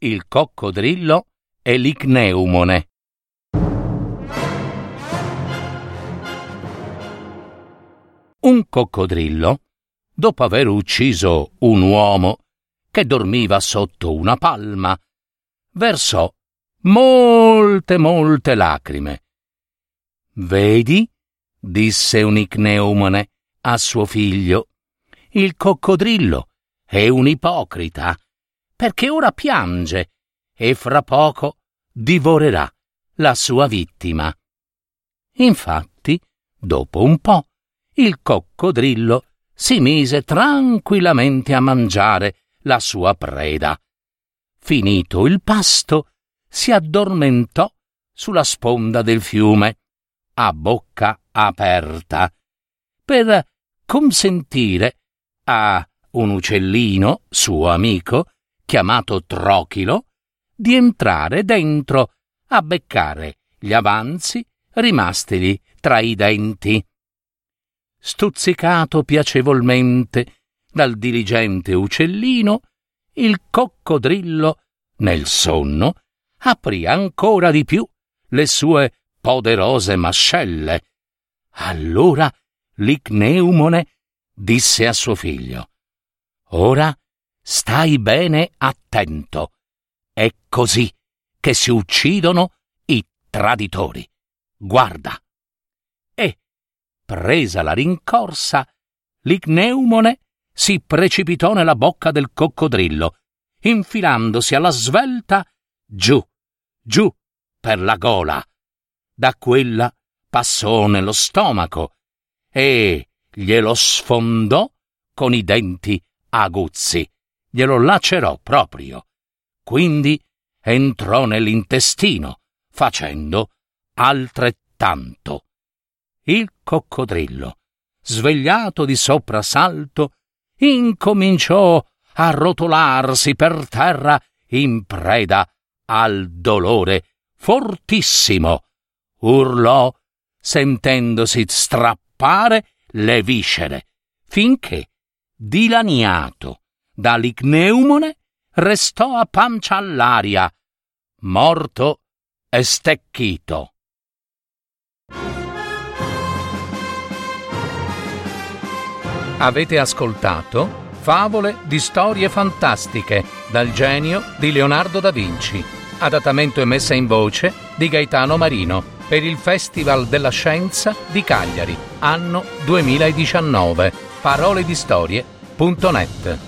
Il coccodrillo e l'icneumone. Un coccodrillo, dopo aver ucciso un uomo che dormiva sotto una palma, versò molte, molte lacrime. Vedi, disse un icneumone a suo figlio, il coccodrillo è un ipocrita perché ora piange e fra poco divorerà la sua vittima. Infatti, dopo un po', il coccodrillo si mise tranquillamente a mangiare la sua preda. Finito il pasto, si addormentò sulla sponda del fiume, a bocca aperta, per consentire a un uccellino, suo amico, chiamato Trochilo, di entrare dentro a beccare gli avanzi rimastigli tra i denti. Stuzzicato piacevolmente dal diligente uccellino, il coccodrillo, nel sonno, aprì ancora di più le sue poderose mascelle. Allora l'icneumone disse a suo figlio: Ora Stai bene attento. È così che si uccidono i traditori. Guarda. E, presa la rincorsa, l'icneumone si precipitò nella bocca del coccodrillo, infilandosi alla svelta giù, giù per la gola. Da quella passò nello stomaco e glielo sfondò con i denti aguzzi glielo lacerò proprio. Quindi entrò nell'intestino, facendo altrettanto. Il coccodrillo, svegliato di soprassalto, incominciò a rotolarsi per terra in preda al dolore fortissimo. Urlò sentendosi strappare le viscere, finché, dilaniato dall'icneumone restò a pancia all'aria, morto e stecchito. Avete ascoltato Favole di storie fantastiche dal genio di Leonardo da Vinci, adattamento e messa in voce di Gaetano Marino per il Festival della Scienza di Cagliari, anno 2019. Parole di storie.net